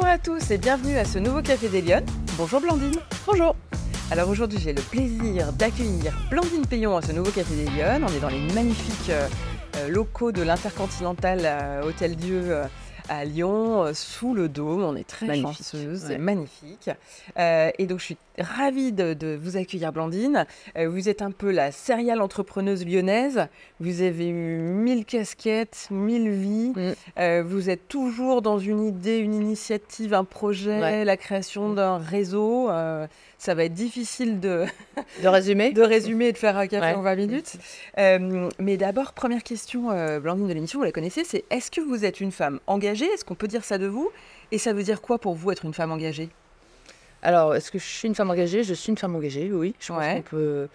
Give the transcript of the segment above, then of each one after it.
Bonjour à tous et bienvenue à ce nouveau Café des Lyonnes. Bonjour Blandine. Bonjour. Alors aujourd'hui j'ai le plaisir d'accueillir Blandine Payon à ce nouveau Café des Lyonnes. On est dans les magnifiques euh, euh, locaux de l'Intercontinental euh, Hôtel Dieu à Lyon, euh, sous le dôme. On est très Magnifique, chanceuse, ouais. c'est magnifique. Euh, et donc je suis ravie de, de vous accueillir Blandine. Euh, vous êtes un peu la serial entrepreneuse lyonnaise. Vous avez eu mille casquettes, mille vies. Mm. Euh, vous êtes toujours dans une idée, une initiative, un projet, Ouais. la création d'un réseau. Ça va être difficile de, De résumer de résumer et de faire un café Ouais. en 20 minutes. Euh, mais d'abord, première question, euh, Blandine de l'émission, vous la connaissez, c'est est-ce que vous êtes une femme engagée? Est-ce qu'on peut dire ça de vous? Et ça veut dire quoi pour vous être une femme engagée? Alors, est-ce que je suis une femme engagée? Je suis une femme engagée, oui. Je pense Ouais. qu'on peut,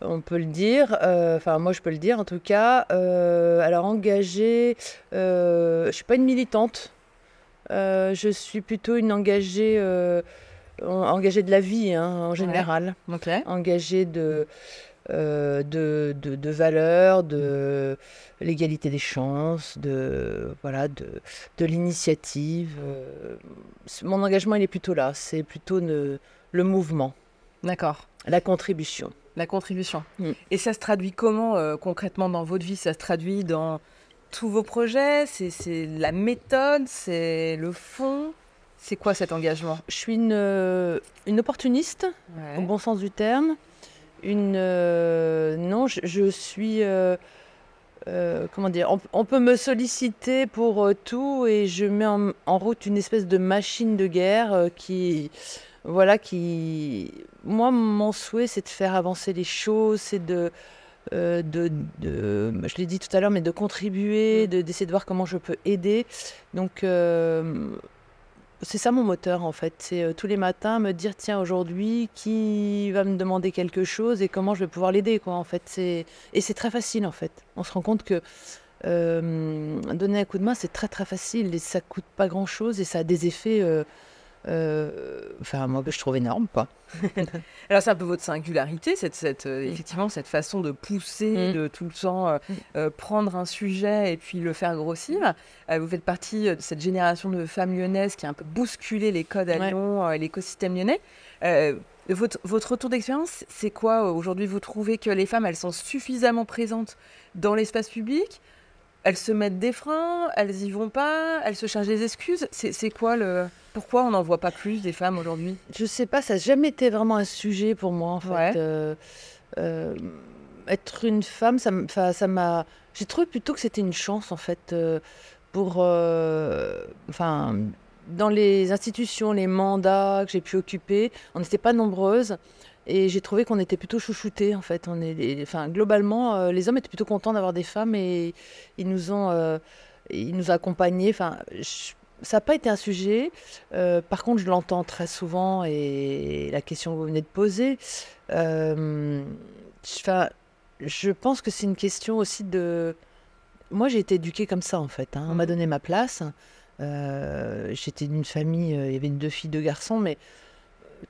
on peut le dire. Euh, Enfin, moi, je peux le dire en tout cas. Euh, alors, engagée, euh, je ne suis pas une militante. Je suis plutôt une engagée, en- engagée de la vie, hein, en général. Ok. engagée de, euh, de, de, de valeurs, de l'égalité des chances, de, voilà, de, de l'initiative. euh, mon engagement, il est plutôt là. C'est plutôt ne- le mouvement, D'accord. la contribution. La contribution. Mm. Et ça se traduit comment euh, concrètement dans votre vie? Ça se traduit dans tous vos projets? C'est la méthode? C'est le fond? C'est quoi cet engagement? Je suis une, euh, une opportuniste, au bon sens du terme. Une, euh, non, je, je suis. euh, euh, comment dire on, on peut me solliciter pour tout et je mets en, en route une espèce de machine de guerre qui. Voilà, qui. Moi, mon souhait, c'est de faire avancer les choses, c'est de. euh, de, de- je l'ai dit tout à l'heure, mais de contribuer, de- d'essayer de voir comment je peux aider. Donc, euh, c'est ça mon moteur en fait. C'est euh, tous les matins me dire tiens aujourd'hui qui va me demander quelque chose et comment je vais pouvoir l'aider quoi en fait. C'est et c'est très facile en fait. On se rend compte que euh, donner un coup de main c'est très très facile et ça coûte pas grand chose et ça a des effets. Euh, Enfin moi que je trouve énorme quoi. Alors c'est un peu votre singularité, cette, cette, euh, effectivement cette façon de pousser, Mm. de tout le temps euh, Mm. prendre un sujet et puis le faire grossir. Vous faites partie de cette génération de femmes lyonnaises qui a un peu bousculé les codes à Ouais. Lyon et l'écosystème lyonnais. Votre, votre retour d'expérience, c'est quoi aujourd'hui? Vous trouvez que les femmes, elles sont suffisamment présentes dans l'espace public? Elles se mettent des freins Elles y vont pas Elles se cherchent des excuses C'est quoi le... Pourquoi on n'en voit pas plus des femmes aujourd'hui? Je sais pas, ça n'a jamais été vraiment un sujet pour moi en fait. Ouais. Euh, euh, être une femme, ça m'a. J'ai trouvé plutôt que c'était une chance en fait euh, pour. Enfin, dans les institutions, les mandats que j'ai pu occuper, on n'était pas nombreuses. Et j'ai trouvé qu'on était plutôt chouchoutés en fait. On est, les- enfin, globalement, euh, les hommes étaient plutôt contents d'avoir des femmes et ils nous ont, euh, ils nous ont accompagnés. Enfin, je- ça n'a pas été un sujet. Euh, par contre, je l'entends très souvent et la question que vous venez de poser, euh, enfin, je pense que c'est une question aussi de. Moi, j'ai été éduquée comme ça en fait. hein. On m'a Mhm. donné ma place. Euh, J'étais d'une famille, il y avait deux filles, deux garçons, mais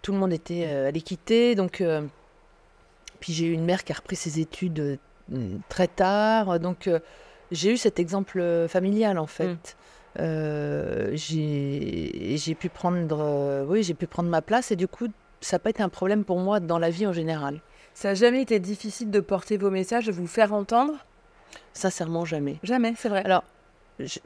tout le monde était euh, à l'équité. Donc, euh, puis j'ai eu une mère qui a repris ses études euh, très tard. Donc, euh, j'ai eu cet exemple euh, familial en fait. Mm. Euh, j'ai pu prendre, euh, oui, j'ai pu prendre ma place et du coup, ça n'a pas été un problème pour moi dans la vie en général. Ça n'a jamais été difficile de porter vos messages, de vous faire entendre? Sincèrement, jamais. Jamais, c'est vrai. Alors,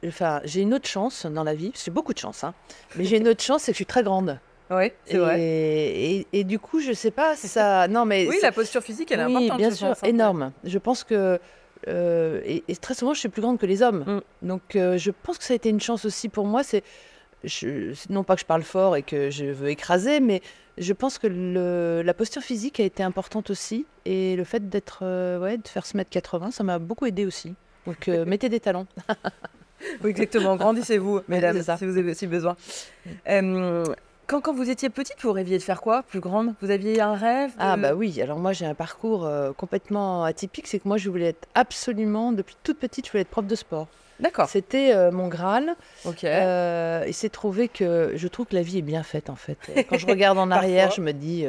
enfin, j'ai une autre chance dans la vie. J'ai beaucoup de chance, hein. Mais j'ai une autre chance, c'est que je suis très grande. Oui, c'est et, vrai. Et, et du coup, je sais pas, ça. Non, mais Oui, la posture physique, elle est oui, importante. bien sûr, pense, énorme. Je pense que. euh, et, et très souvent, je suis plus grande que les hommes. Mm. Donc, euh, je pense que ça a été une chance aussi pour moi. C'est. non pas que je parle fort et que je veux écraser, mais je pense que le- la posture physique a été importante aussi. Et le fait d'être. euh, ouais, de faire se mettre 80, ça m'a beaucoup aidé aussi. Donc, euh, mettez des talons. Oui, exactement. Grandissez-vous, mesdames, si vous avez aussi besoin. Euh, quand, quand vous étiez petite, vous rêviez de faire quoi? Plus grande? Vous aviez un rêve de- Ah bah oui, alors moi j'ai un parcours euh, complètement atypique, c'est que moi je voulais être absolument, depuis toute petite, je voulais être prof de sport. D'accord. C'était euh, mon Graal. Ok. Euh, et c'est trouvé que je trouve que la vie est bien faite en fait. Quand je regarde en arrière, je me dis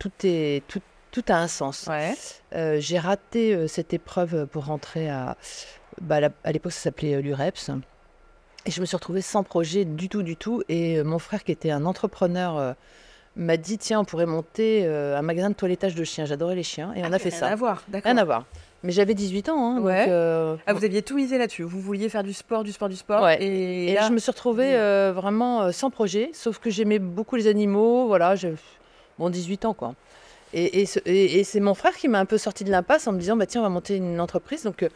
tout est tout, tout a un sens. Ouais. J'ai raté cette épreuve pour rentrer à bah, à l'époque ça s'appelait l'UREPS. Et je me suis retrouvée sans projet du tout, du tout. Et mon frère, qui était un entrepreneur, m'a dit tiens, on pourrait monter un magasin de toilettage de chiens. J'adorais les chiens. Et on a Ah, fait rien ça. à voir, d'accord. Rien à voir. Mais j'avais 18 ans. hein, Ouais. donc, euh, Ah, vous aviez tout misé là-dessus. Vous vouliez faire du sport, du sport, du sport. Ouais. Et, Et là, je me suis retrouvée euh, vraiment euh, sans projet, sauf que j'aimais beaucoup les animaux. Voilà, j'ai bon 18 ans quoi. Et, et ce- et- et c'est mon frère qui m'a un peu sorti de l'impasse en me disant bah tiens on va monter une entreprise. Donc euh,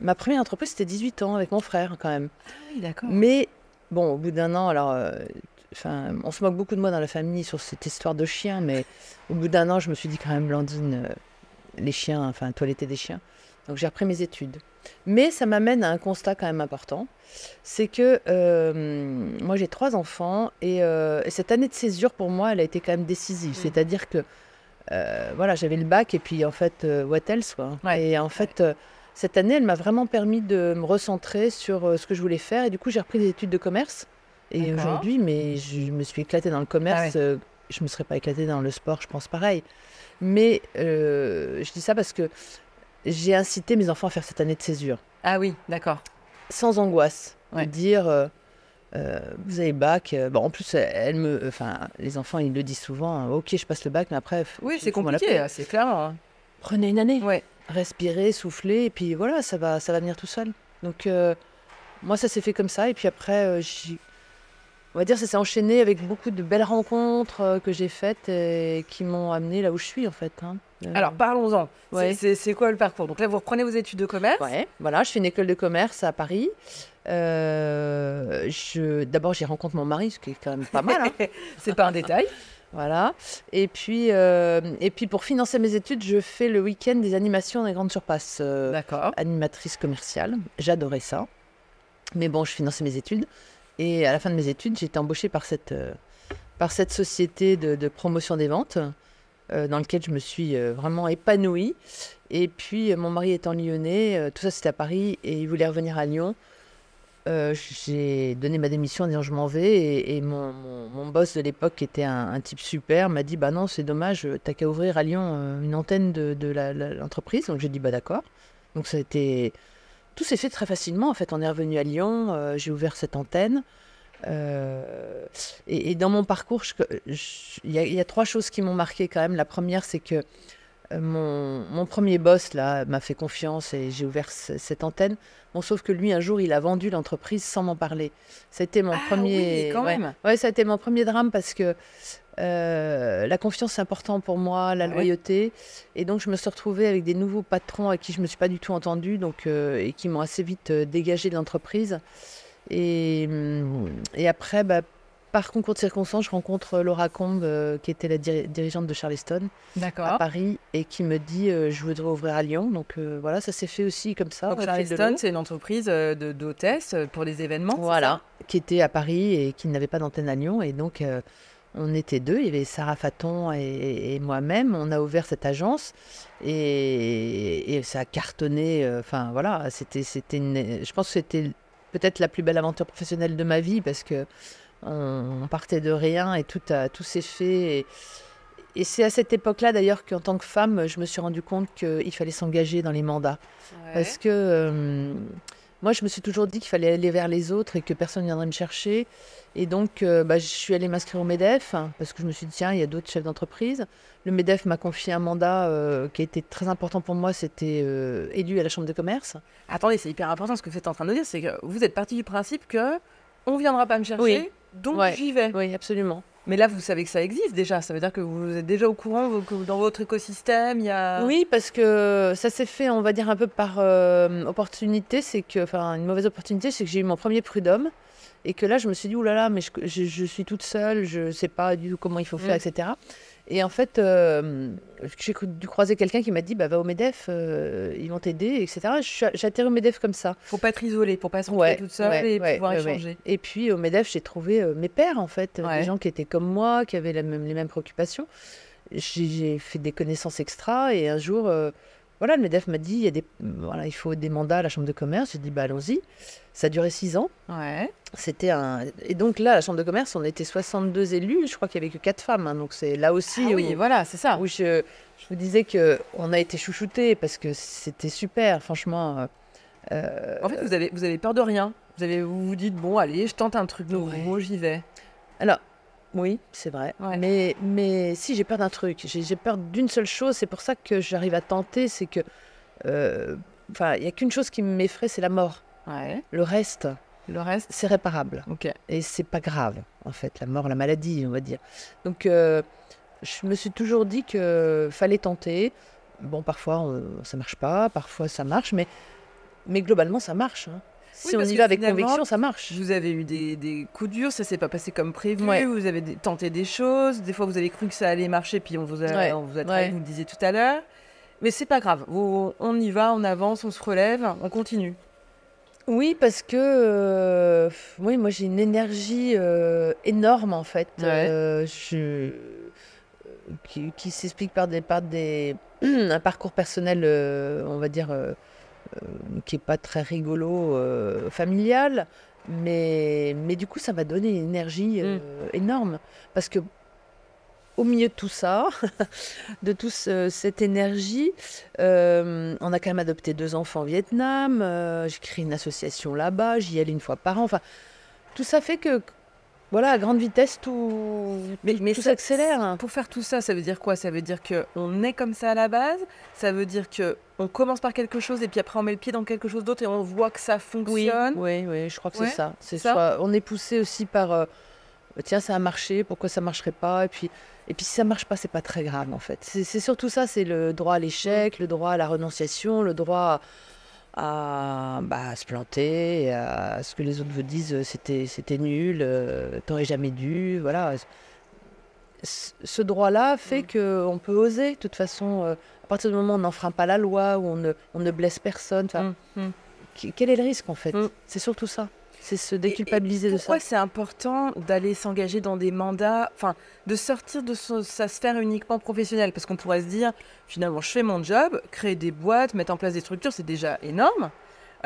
ma première entreprise c'était 18 ans avec mon frère quand même. Ah oui, d'accord. Mais bon au bout d'un an alors. euh, Enfin, on se moque beaucoup de moi dans la famille sur cette histoire de chiens, mais au bout d'un an, je me suis dit quand même, Blandine, euh, les chiens, enfin, toiletter des chiens. Donc j'ai repris mes études. Mais ça m'amène à un constat quand même important, c'est que euh, moi j'ai trois enfants et, et cette année de césure pour moi elle a été quand même décisive. Mm. C'est-à-dire que voilà j'avais le bac et puis en fait what else quoi. Ouais. Et en fait cette année elle m'a vraiment permis de me recentrer sur euh, ce que je voulais faire et du coup j'ai repris des études de commerce. Et aujourd'hui mais je me suis éclatée dans le commerce. Ah ouais. euh, je me serais pas éclatée dans le sport je pense pareil. Mais euh, je dis ça parce que j'ai incité mes enfants à faire cette année de césure Ah oui, d'accord. sans angoisse. Ouais. Dire, euh, euh, vous avez bac. bon, en plus, elle me, enfin, les enfants, ils le disent souvent. hein, ok, je passe le bac, mais après, Oui, c'est compliqué, paix. c'est clair. hein. Prenez une année, Ouais. Respirez, soufflez, et puis voilà, ça va, ça va venir tout seul. Donc, euh, moi, ça s'est fait comme ça, et puis après, euh, j'y- on va dire, ça s'est enchaîné avec beaucoup de belles rencontres euh, que j'ai faites et qui m'ont amené là où je suis, en fait. hein. Alors parlons-en. C'est- Ouais. C'est c'est quoi le parcours? Donc là, vous reprenez vos études de commerce. Ouais, voilà, je fais une école de commerce à Paris. D'abord, j'y rencontre mon mari, ce qui est quand même pas mal. hein. c'est pas un détail. Voilà. Et puis, euh, et puis, pour financer mes études, je fais le week-end des animations dans les grandes surfaces. euh, D'accord. animatrice commerciale. J'adorais ça. Mais bon, je finançais mes études. Et à la fin de mes études, j'ai été embauchée par cette, euh, par cette société de, de promotion des ventes, dans laquelle je me suis vraiment épanouie. Et puis, mon mari étant lyonnais, tout ça c'était à Paris, et il voulait revenir à Lyon. Euh, j'ai donné ma démission en disant je m'en vais et, mon, mon- boss de l'époque qui était un, type super m'a dit bah non c'est dommage t'as qu'à ouvrir à Lyon euh, une antenne de, de l'entreprise donc j'ai dit bah d'accord donc ça a été tout s'est fait très facilement. En fait, on est revenu à Lyon, euh, j'ai ouvert cette antenne. Et, dans mon parcours, il y, y a trois choses qui m'ont marqué quand même. La première, c'est que mon, mon premier boss là m'a fait confiance et j'ai ouvert ce- cette antenne. Bon, sauf que lui, un jour, il a vendu l'entreprise sans m'en parler. C'était mon Ah premier. oui, quand ouais. même. Ouais, ça a été mon premier drame parce que euh, la confiance c'est important pour moi, la Ouais. loyauté, et donc je me suis retrouvée avec des nouveaux patrons à qui je me suis pas du tout entendue, donc euh, et qui m'ont assez vite euh, dégagée de l'entreprise. Et, hum, et après, bah, par concours de circonstances, je rencontre Laura Combe, euh, qui était la diri- dirigeante de Charleston à. Paris, et qui me dit euh, je voudrais ouvrir à Lyon. Donc euh, voilà, ça s'est fait aussi comme ça. Donc Charleston, c'est une entreprise euh, de d'hôtesse euh, pour les événements. Voilà, qui était à Paris et qui n'avait pas d'antenne à Lyon. Et donc, euh, on était deux. Il y avait Sarah Faton et, et moi-même. On a ouvert cette agence et, et ça a cartonné. euh, Enfin, voilà, c'était, c'était je pense que c'était peut-être la plus belle aventure professionnelle de ma vie parce que on, on partait de rien et tout, a, tout s'est fait. Et, et c'est à cette époque-là d'ailleurs qu'en tant que femme, je me suis rendu compte qu'il fallait s'engager dans les mandats. Ouais. Parce que euh, moi, je me suis toujours dit qu'il fallait aller vers les autres et que personne ne viendrait me chercher. Et donc, euh, bah, je suis allée m'inscrire au MEDEF hein, parce que je me suis dit, tiens, il y a d'autres chefs d'entreprise. Le MEDEF m'a confié un mandat euh, qui a été très important pour moi, c'était élu à la Chambre de commerce. Attendez, c'est hyper important ce que vous êtes en train de dire, c'est que vous êtes parti du principe que on viendra pas me chercher, Oui. Donc Ouais. j'y vais. Oui, absolument. Mais là, vous savez que ça existe déjà. Ça veut dire que vous êtes déjà au courant que dans votre écosystème, il y a. Oui, parce que ça s'est fait, on va dire, un peu par euh, opportunité. C'est que, enfin, une mauvaise opportunité, c'est que j'ai eu mon premier prud'homme. Et que là, je me suis dit, oulala, mais je, je- je suis toute seule, je sais pas du tout comment il faut faire, Mm. etc. Et en fait, euh, j'ai dû croiser quelqu'un qui m'a dit, bah, va au MEDEF, euh, ils vont t'aider, etc. Atterri au MEDEF comme ça. Faut pas être isolé pour pas se retrouver Ouais, toute seule ouais, et ouais, pouvoir échanger. Et puis au MEDEF, j'ai trouvé euh, mes pères, en fait, des gens qui étaient comme moi, qui avaient la même- les mêmes préoccupations. J'ai fait des connaissances extra et un jour, voilà, le MEDEF m'a dit, il, y a des, voilà, il faut des mandats à la Chambre de commerce. J'ai dit, bah allons-y. Ça a duré six ans. Ouais. C'était un... Et donc là, à la Chambre de commerce, on était 62 élus. Je crois qu'il n'y avait que quatre femmes. hein. donc c'est là aussi Ah où, oui, voilà, c'est ça. où je, je vous disais que on a été chouchoutés parce que c'était super, franchement. euh, euh, En fait, vous avez, vous avez peur de rien. Vous avez vous, vous dites bon allez, je tente un truc nouveau, j'y vais. Alors oui, c'est vrai. Mais, mais si j'ai peur d'un truc, j'ai peur d'une seule chose, c'est pour ça que j'arrive à tenter, c'est que. Euh, enfin, il n'y a qu'une chose qui m'effraie, c'est la mort. Le reste. Le reste? C'est réparable. Ok. Et c'est pas grave, en fait, la mort, la maladie, on va dire. Donc, euh, je me suis toujours dit que fallait tenter. Bon, parfois, ça ça marche pas, parfois, ça marche, mais, mais globalement, ça marche. Hein. Si on y va avec conviction, ça marche. Vous avez eu des, coups durs, ça s'est pas passé comme prévu. Vous avez tenté des choses. Des fois, vous avez cru que ça allait marcher, puis on vous a, on vous a trahi, vous le disiez tout à l'heure. Mais c'est pas grave. on y va, on avance, on se relève, on continue. Oui, parce que euh, oui, moi j'ai une énergie euh, énorme en fait, euh, je, qui, s'explique par des, par des un parcours personnel, on va dire qui est pas très rigolo, euh, familial. Mais, mais du coup, ça m'a donné une énergie euh, mm. énorme. Parce que au milieu de tout ça, de toute cette énergie, on a quand même adopté deux enfants au Vietnam, j'ai créé une association là-bas, j'y allais une fois par an. Enfin, tout ça fait que voilà, à grande vitesse, tout, mais, mais tout s'accélère. Pour faire tout ça, ça veut dire quoi? Ça veut dire qu'on est comme ça à la base? Ça veut dire que on commence par quelque chose et puis après on met le pied dans quelque chose d'autre et on voit que ça fonctionne? Oui, oui, je crois que c'est ça. C'est ça. on est poussé aussi par euh, tiens, ça a marché, pourquoi ça marcherait pas? Et puis, et puis si ça marche pas, c'est pas très grave en fait. C'est surtout ça c'est le droit à l'échec, le droit à la renonciation, le droit à, bah, se planter, à ce que les autres vous disent euh, c'était, c'était nul, euh, t'aurais jamais dû, voilà. Ce droit-là fait mm. qu'on peut oser, de toute façon, euh, à partir du moment où on n'enfreint pas la loi, où on ne, on ne blesse personne. Mm, mm. Quel est le risque en fait? C'est surtout ça c'est se déculpabiliser de ça. Pourquoi c'est important d'aller s'engager dans des mandats, enfin, de sortir de sa sphère uniquement professionnelle? Parce qu'on pourrait se dire, finalement, je fais mon job, créer des boîtes, mettre en place des structures, c'est déjà énorme.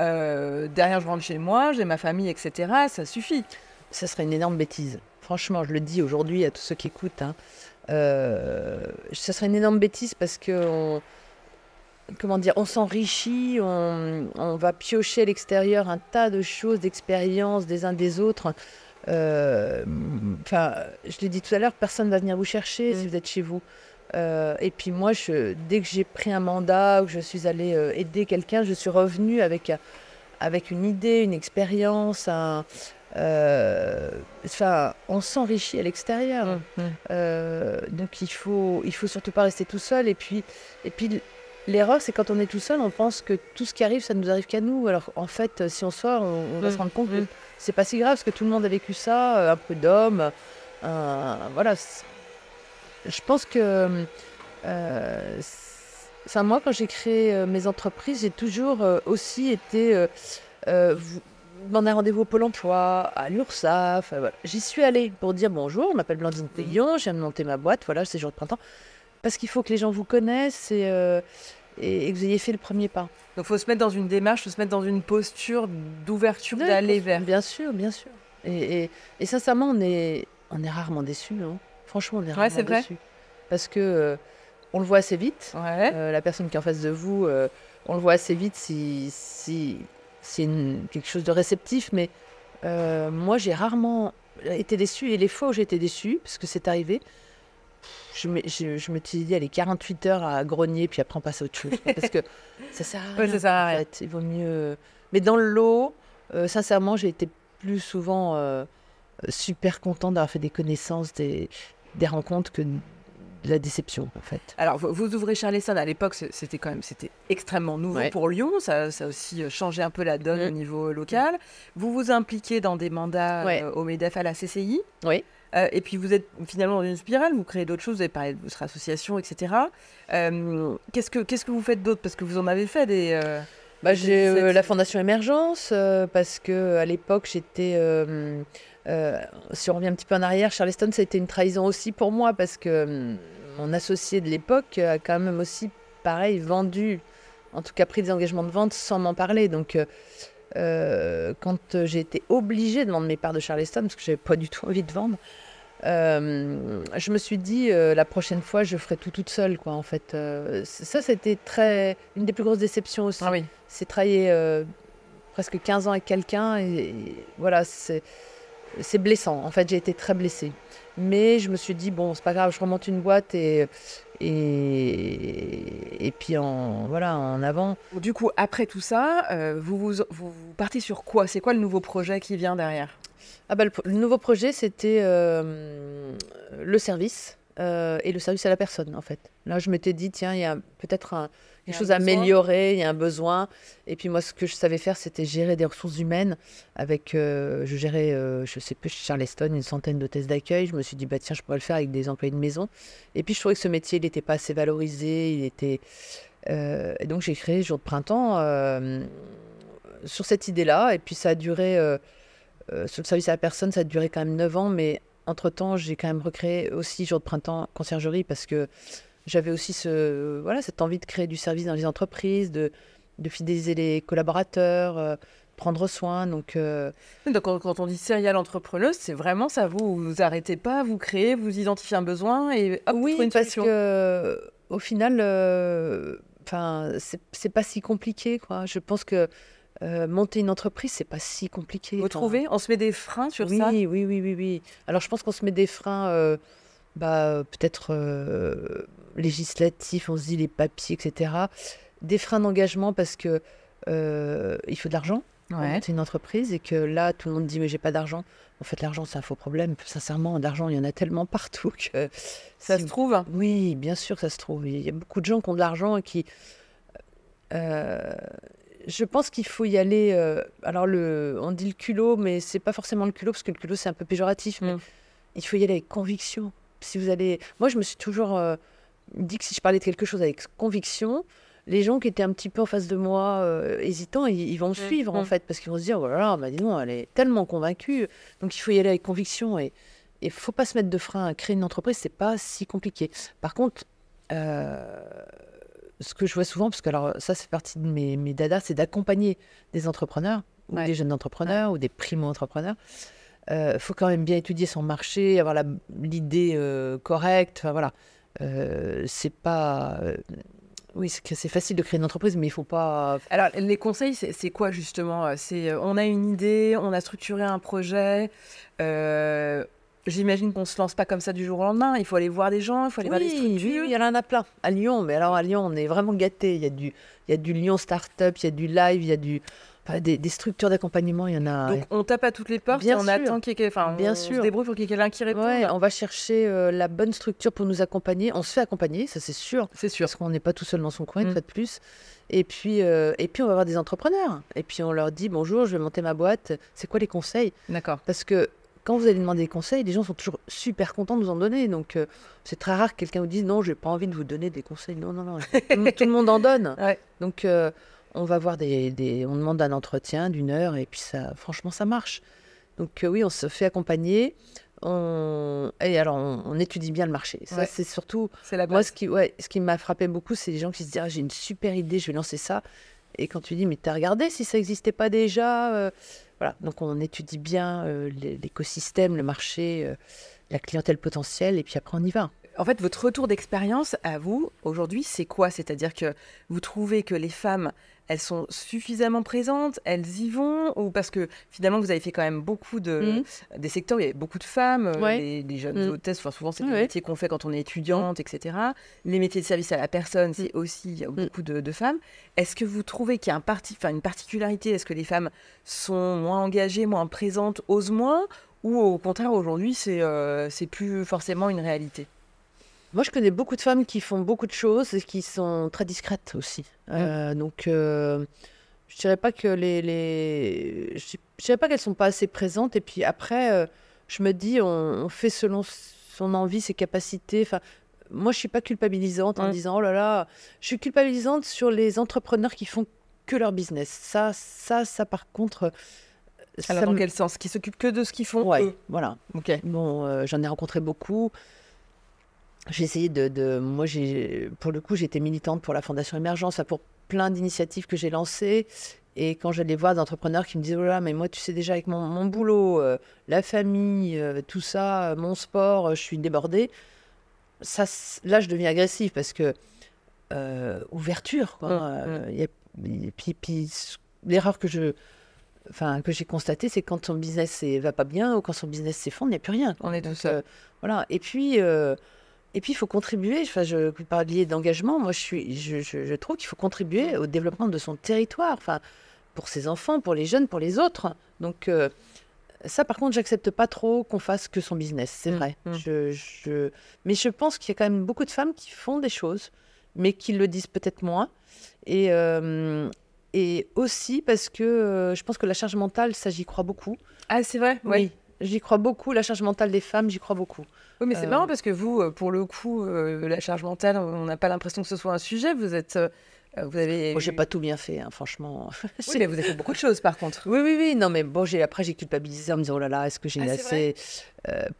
Euh, derrière, je rentre chez moi, j'ai ma famille, etc. Ça suffit. Ça serait une énorme bêtise. Franchement, je le dis aujourd'hui à tous ceux qui écoutent. Hein. Euh, ça serait une énorme bêtise parce que comment dire, on s'enrichit, on, va piocher à l'extérieur un tas de choses, d'expériences des uns des autres. Euh, enfin, je l'ai dit tout à l'heure, personne ne va venir vous chercher si mm. vous êtes chez vous. Euh, et puis moi, je, dès que j'ai pris un mandat ou que je suis allée euh, aider quelqu'un, je suis revenue avec, avec une idée, une expérience, un, enfin, on s'enrichit à l'extérieur. Mm, mm. donc il faut, il faut surtout pas rester tout seul. Et puis, et puis L'erreur, c'est quand on est tout seul, on pense que tout ce qui arrive, ça ne nous arrive qu'à nous. Alors en fait, si on sort, on, va se rendre compte que c'est pas si grave, parce que tout le monde a vécu ça, euh, un peu d'homme. voilà. Je pense que. Euh, moi, quand j'ai créé euh, mes entreprises, j'ai toujours euh, aussi été. demandé un rendez-vous au Pôle emploi, à l'URSSAF. J'y suis allée pour dire bonjour, je m'appelle Blandine Payon, je viens de monter ma boîte, voilà, c'est jour de printemps. Parce qu'il faut que les gens vous connaissent et, et, que vous ayez fait le premier pas. Donc il faut se mettre dans une démarche, il faut se mettre dans une posture d'ouverture, d'aller vers. Bien sûr, bien sûr. Et, et, sincèrement, on est, on est rarement déçus. Hein. Franchement, on est rarement déçus. Parce que euh, on le voit assez vite. Euh, la personne qui est en face de vous, euh, on le voit assez vite si, si, c'est quelque chose de réceptif. Mais moi, j'ai rarement été déçu. Et les fois où j'ai été déçu, parce que c'est arrivé, je me, je, me suis dit, allez, 48 heures à grogner, puis après on passe à autre chose. Parce que ça sert à rien. ça En fait. Il vaut mieux. Mais dans le lot, euh, sincèrement, j'ai été plus souvent euh, super content d'avoir fait des connaissances, des, des rencontres que de la déception en fait. Alors vous, ouvrez Charleston à l'époque c'était quand même c'était extrêmement nouveau pour Lyon ça, ça, a aussi euh, changé un peu la donne au mm. niveau local. Vous vous impliquez dans des mandats au Medef à la CCI. Oui. Euh, et puis vous êtes finalement dans une spirale, vous créez d'autres choses, vous avez parlé de votre association, etc. Euh, qu'est-ce, que, qu'est-ce que vous faites d'autre? Parce que vous en avez fait des... Euh, bah, j'ai la Fondation Émergence, parce que à l'époque j'étais... si on revient un petit peu en arrière, Charleston, ça a été une trahison aussi pour moi, parce que mon associé de l'époque a quand même aussi, pareil, vendu, en tout cas pris des engagements de vente sans m'en parler. Donc... quand j'ai été obligée de vendre mes parts de Charleston, parce que j'avais pas du tout envie de vendre, euh, je me suis dit euh, la prochaine fois je ferai tout toute seule quoi en fait euh, ça c'était très une des plus grosses déceptions aussi ah oui. c'est travailler presque 15 ans avec quelqu'un et, voilà, c'est c'est blessant. En fait, j'ai été très blessée. Mais je me suis dit, bon, c'est pas grave, je remonte une boîte et, et, et puis en, voilà, en avant. Du coup, après tout ça, euh, vous, vous, vous, partez sur quoi? C'est quoi le nouveau projet qui vient derrière? Ah bah, le, nouveau projet, c'était euh, le service euh, et le service à la personne, en fait. Là, je m'étais dit, tiens, il y a peut-être un, quelque chose à améliorer, il y a un besoin. Et puis moi, ce que je savais faire, c'était gérer des ressources humaines. Avec, euh, je gérais, euh, je sais plus, chez Charleston, une centaine d'hôtesses d'accueil. Je me suis dit, bah tiens, je pourrais le faire avec des employés de maison. Et puis je trouvais que ce métier, il n'était pas assez valorisé. Il était, euh, et donc j'ai créé Jour de printemps sur cette idée-là. Et puis ça a duré, sur le service à la personne, ça a duré quand même 9 ans. Mais entre-temps, j'ai quand même recréé aussi Jour de printemps conciergerie parce que j'avais aussi ce, voilà, cette envie de créer du service dans les entreprises, de, de fidéliser les collaborateurs, euh, prendre soin. Donc, euh, donc quand, on dit serial entrepreneuse, c'est vraiment ça, vous vous arrêtez pas, vous créez, vous identifiez un besoin et hop, oui, vous une parce que au final, euh, enfin, c'est pas si compliqué, quoi. Je pense que monter une entreprise, c'est pas si compliqué. Vous trouvez On se met des freins sur oui, ça? Oui, oui, oui, oui. Alors je pense qu'on se met des freins, bah, peut-être législatif, on se dit les papiers, etc. Des freins d'engagement parce que euh, il faut de l'argent. C'est une entreprise et que là, tout le monde dit mais j'ai pas d'argent. En fait, l'argent, c'est un faux problème. Sincèrement, d'argent, il y en a tellement partout que ça se trouve? Oui, bien sûr, ça se trouve. Il y a beaucoup de gens qui ont de l'argent et qui. Euh, je pense qu'il faut y aller. Euh, alors, le, on dit le culot, mais c'est pas forcément le culot parce que le culot c'est un peu péjoratif. Mais mm. il faut y aller avec conviction. Si vous allez, moi, je me suis toujours dit que si je parlais de quelque chose avec conviction, les gens qui étaient un petit peu en face de moi, euh, hésitants, ils, vont me mmh, suivre en mmh. fait, parce qu'ils vont se dire, voilà, oh bah, dis elle est tellement convaincue. Donc il faut y aller avec conviction et il faut pas se mettre de frein à créer une entreprise, c'est pas si compliqué. Par contre, euh, ce que je vois souvent, parce que alors ça c'est partie de mes, mes dadas, c'est d'accompagner des entrepreneurs, ou des jeunes entrepreneurs, ou des primo-entrepreneurs. Il euh, faut quand même bien étudier son marché, avoir l'idée correcte, enfin voilà. Euh, c'est pas. Euh, oui, c'est facile de créer une entreprise, mais il faut pas. Alors, les conseils, c'est quoi justement? C'est on a une idée, on a structuré un projet. Euh, j'imagine qu'on se lance pas comme ça du jour au lendemain. Il faut aller voir des gens, il faut aller voir des structures. Oui, il y en a plein. À Lyon, mais alors à Lyon, on est vraiment gâté. Il y a du, il y a du Lyon Startup, il y a du live, il y a du des, structures d'accompagnement, il y en a. Donc on tape à toutes les portes Bien et on attend qu'il y ait enfin, Bien on sûr. se débrouille pour qu'il y ait quelqu'un qui réponde. on va chercher euh, la bonne structure pour nous accompagner. On se fait accompagner, ça c'est sûr. C'est sûr. Parce qu'on n'est pas tout seul dans son coin, une mm. fois de plus. Et puis, euh, et puis on va avoir des entrepreneurs. Et puis on leur dit bonjour, je vais monter ma boîte. C'est quoi les conseils? D'accord. Parce que quand vous allez demander des conseils, les gens sont toujours super contents de vous en donner. Donc, euh, c'est très rare que quelqu'un vous dise non, j'ai pas envie de vous donner des conseils. Non, non, non. tout, le monde en donne. Ouais. Donc, on va voir des, on demande un entretien d'une heure et puis ça, franchement, ça marche. Donc euh, oui, on se fait accompagner. On... Et alors, on, étudie bien le marché. Ça, c'est surtout. La moi, ce qui, ouais, ce qui m'a frappé beaucoup, c'est les gens qui se disent ah, j'ai une super idée, je vais lancer ça. Et quand tu dis mais t'as regardé si ça n'existait pas déjà euh, Voilà. Donc on étudie bien euh, l'écosystème, le marché, la clientèle potentielle, et puis après on y va. En fait, votre retour d'expérience à vous aujourd'hui, c'est quoi? C'est-à-dire que vous trouvez que les femmes elles sont suffisamment présentes, elles y vont, ou parce que finalement vous avez fait quand même beaucoup de mmh. des secteurs où il y a beaucoup de femmes, euh, les, jeunes mmh. hôtesses, enfin, souvent c'est des métiers qu'on fait quand on est étudiante, etc. Les métiers de service à la personne, c'est mmh. aussi il y a beaucoup de, femmes. Est-ce que vous trouvez qu'il y a un parti, enfin, une particularité? Est-ce que les femmes sont moins engagées, moins présentes, osent moins, ou au contraire aujourd'hui c'est euh, c'est plus forcément une réalité? Moi, je connais beaucoup de femmes qui font beaucoup de choses et qui sont très discrètes aussi. Euh, donc, euh, je dirais pas que les, les... je dirais pas qu'elles sont pas assez présentes. Et puis après, euh, je me dis, on, fait selon son envie, ses capacités. Enfin, moi, je suis pas culpabilisante en disant, oh là là, je suis culpabilisante sur les entrepreneurs qui font que leur business. Ça, ça, ça, par contre. Alors, dans quel sens? Qui s'occupent que de ce qu'ils font Ouais, voilà. Ok. Bon, j'en ai rencontré beaucoup j'ai essayé de, moi j'ai pour le coup j'étais militante pour la fondation émergence pour plein d'initiatives que j'ai lancées et quand j'allais voir des entrepreneurs qui me disaient oh là mais moi tu sais déjà avec mon, boulot euh, la famille euh, tout ça mon sport je suis débordée ça là je deviens agressive parce que euh, ouverture quoi mmh, mmh. et puis, puis l'erreur que je enfin, que j'ai constaté, c'est quand son business ne va pas bien ou quand son business s'effondre, il n'y a plus rien. On est tout seul. voilà. Et puis, et puis, il faut contribuer. Enfin, je parliez d'engagement. Moi, je, suis, je, je, trouve qu'il faut contribuer au développement de son territoire. Enfin, pour ses enfants, pour les jeunes, pour les autres. Donc, euh, ça, par contre, j'accepte pas trop qu'on fasse que son business. C'est mmh, vrai. Mmh. Je, je... Mais je pense qu'il y a quand même beaucoup de femmes qui font des choses, mais qui le disent peut-être moins. Et, euh, et aussi parce que euh, je pense que la charge mentale, ça, j'y crois beaucoup. Ah, c'est vrai? Oui. J'y crois beaucoup. La charge mentale des femmes, j'y crois beaucoup. Oui, mais c'est marrant parce que vous, pour le coup, la charge mentale, on n'a pas l'impression que ce soit un sujet. Vous êtes. vous avez. Moi, j'ai pas tout bien fait, hein, franchement. Oui, mais vous avez fait beaucoup de choses, par contre. Oui, oui, oui. Non, mais bon, j'ai après j'ai culpabilisé en me disant oh là là, est-ce que j'ai ah, assez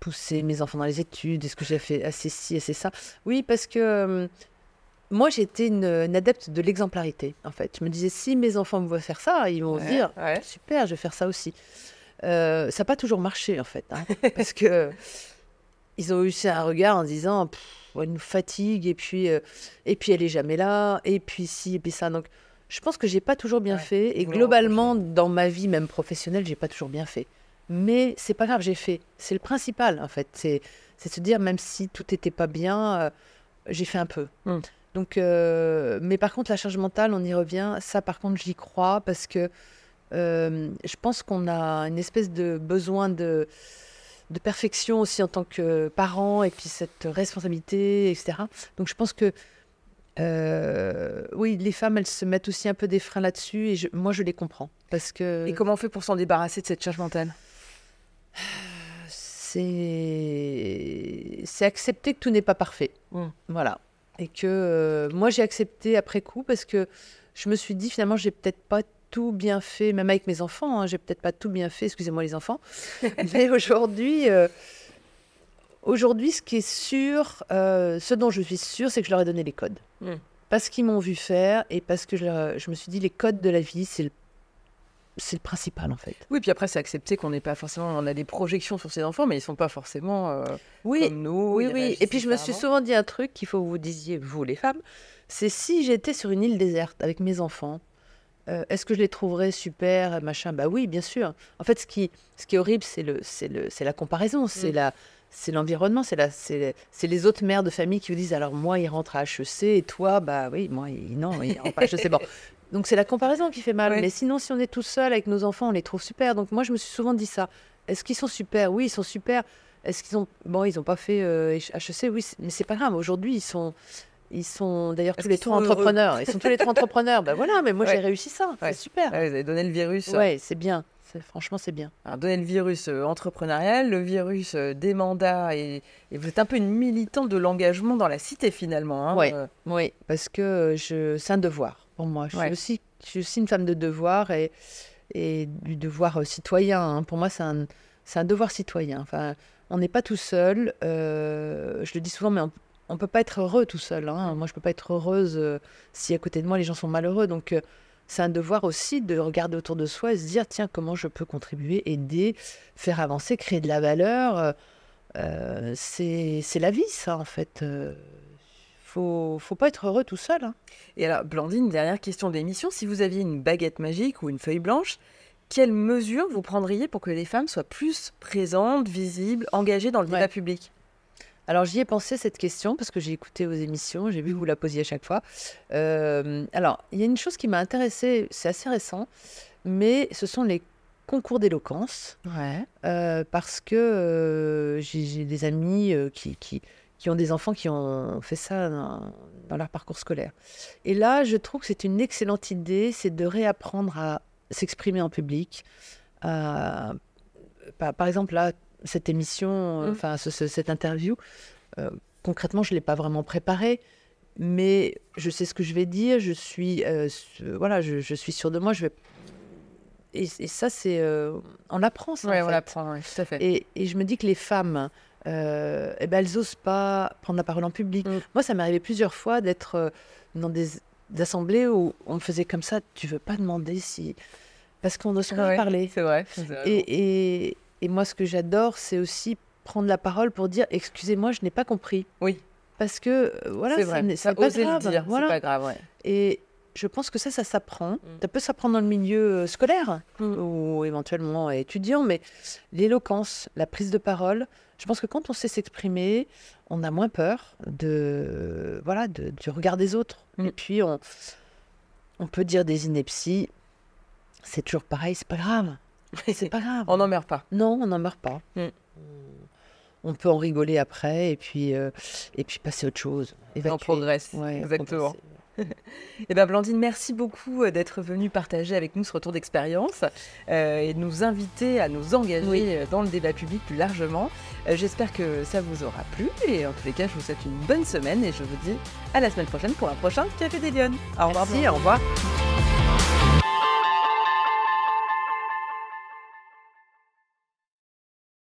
poussé mes enfants dans les études? Est-ce que j'ai fait assez ci, assez ça? Oui, parce que moi, j'étais une, une, adepte de l'exemplarité, en fait. Je me disais si mes enfants me voient faire ça, ils vont dire super, je vais faire ça aussi. Ça n'a pas toujours marché, en fait, hein, parce que ils ont eu un regard en disant elle nous fatigue et puis euh, et puis elle est jamais là et puis si et puis ça. Donc je pense que j'ai pas toujours bien fait et globalement dans ma vie même professionnelle j'ai pas toujours bien fait. Mais c'est pas grave j'ai fait. C'est le principal en fait. C'est c'est se dire même si tout était pas bien euh, j'ai fait un peu. Mmh. donc euh, mais par contre la charge mentale on y revient. Ça par contre j'y crois parce que je pense qu'on a une espèce de besoin de de perfection aussi en tant que parent et puis cette responsabilité, etc. Donc je pense que euh, oui, les femmes, elles se mettent aussi un peu des freins là-dessus et moi je les comprends parce que. Et comment on fait pour s'en débarrasser de cette charge mentale? C'est c'est accepter que tout n'est pas parfait, mmh. voilà, et que euh, moi j'ai accepté après coup parce que je me suis dit finalement j'ai peut-être pas tout bien fait, même avec mes enfants. Hein, j'ai peut-être pas tout bien fait, excusez-moi les enfants. Mais aujourd'hui, euh, aujourd'hui, ce qui est sûr, euh, ce dont je suis sûre, c'est que je leur ai donné les codes. Hmm. Parce qu'ils m'ont vu faire et parce que je, je, me suis dit les codes de la vie, c'est le c'est le principal en fait. Oui, puis après c'est accepter qu'on n'est pas forcément, on a des projections sur ses enfants, mais ils sont pas forcément euh, oui, comme nous. Oui, oui. Et puis je me suis souvent dit un truc qu'il faut que vous disiez vous les femmes, c'est si j'étais sur une île déserte avec mes enfants, euh, est-ce que je les trouverais super, machin? Bah oui, bien sûr. En fait, ce qui, ce qui est horrible, c'est le, c'est le, c'est la comparaison, c'est mm. la, c'est l'environnement, c'est la, c'est, c'est les autres mères de famille qui vous disent alors moi il rentre à HEC et toi bah oui moi il, non il rentre pas à HEC bon. Donc c'est la comparaison qui fait mal. Mais sinon si on est tout seul avec nos enfants, on les trouve super. Donc moi je me suis souvent dit ça. Est-ce qu'ils sont super? Oui, ils sont super. Est-ce qu'ils ont bon ils ont pas fait euh, HEC Oui, mais c'est pas grave. Aujourd'hui ils sont ils sont d'ailleurs tous les trois entrepreneurs. Ils sont tous les trois entrepreneurs. Ben voilà, mais moi j'ai réussi ça. C'est super. vous avez donné le virus. Ouais, c'est bien. Franchement, c'est bien. Alors, donner le virus euh, entrepreneurial, le virus euh, des mandats, et, vous êtes un peu une militante de l'engagement dans la cité finalement. Hein, oui, euh. oui, parce que je... c'est un devoir pour moi. Je, suis aussi, je suis aussi une femme de devoir et, et du devoir citoyen. Hein. Pour moi, c'est un, un devoir citoyen. Enfin, on n'est pas tout seul. je le dis souvent, mais on, on peut pas être heureux tout seul. Hein. Moi, je peux pas être heureuse euh, si à côté de moi les gens sont malheureux. Donc, euh, c'est un devoir aussi de regarder autour de soi et se dire tiens, comment je peux contribuer, aider, faire avancer, créer de la valeur. Euh, c'est la vie, ça, en fait. faut, faut pas être heureux tout seul. Hein. Et alors, Blandine, dernière question d'émission. Si vous aviez une baguette magique ou une feuille blanche, quelles mesures vous prendriez pour que les femmes soient plus présentes, visibles, engagées dans le débat public? Alors j'y ai pensé cette question parce que j'ai écouté vos émissions, j'ai vu que vous la posiez à chaque fois. Euh, alors il y a une chose qui m'a intéressée, c'est assez récent, mais ce sont les concours d'éloquence. Ouais. Euh, parce que euh, j'ai des amis qui, qui, qui, ont des enfants qui ont fait ça dans, leur parcours scolaire. Et là, je trouve que c'est une excellente idée, c'est de réapprendre à s'exprimer en public. par, par exemple, là, cette émission, euh, mmh. enfin cette interview, euh, concrètement, je ne l'ai pas vraiment préparée, mais je sais ce que je vais dire, je suis, euh, voilà, je, suis sûre de moi, je vais... Et, ça, c'est... on apprend ça. Oui, on l'apprend, tout à fait. Et, et, je me dis que les femmes, eh ben, elles n'osent pas prendre la parole en public. Mmh. Moi, ça m'est arrivé plusieurs fois d'être dans des, assemblées où on me faisait comme ça, tu veux pas demander si... Parce qu'on n'ose pas parler. C'est vrai. et, et moi, ce que j'adore, c'est aussi prendre la parole pour dire excusez-moi, je n'ai pas compris. Oui. Parce que euh, voilà, c'est pas, grave. Voilà. pas grave. Ouais. Et, je pense que ça, ça s'apprend. Mm. Ça peut s'apprendre dans le milieu scolaire mm. ou éventuellement étudiant, mais l'éloquence, la prise de parole, je pense que quand on sait s'exprimer, on a moins peur de voilà de, du regard des autres. Mm. Et puis on, on peut dire des inepties. C'est toujours pareil, c'est pas grave. C'est pas grave. on n'en meurt pas. Non, on n'en meurt pas. Mm. On peut en rigoler après et puis, euh, et puis passer à autre chose. Évacuer. On progresse. Exactement. Eh bien, Blandine, merci beaucoup euh, d'être venue partager avec nous ce retour d'expérience euh, et de nous inviter à nous engager dans le débat public plus largement. J'espère que ça vous aura plu et en tous les cas, je vous souhaite une bonne semaine et je vous dis à la semaine prochaine pour un prochain Café des Lyonnes. Au revoir. Merci, au revoir.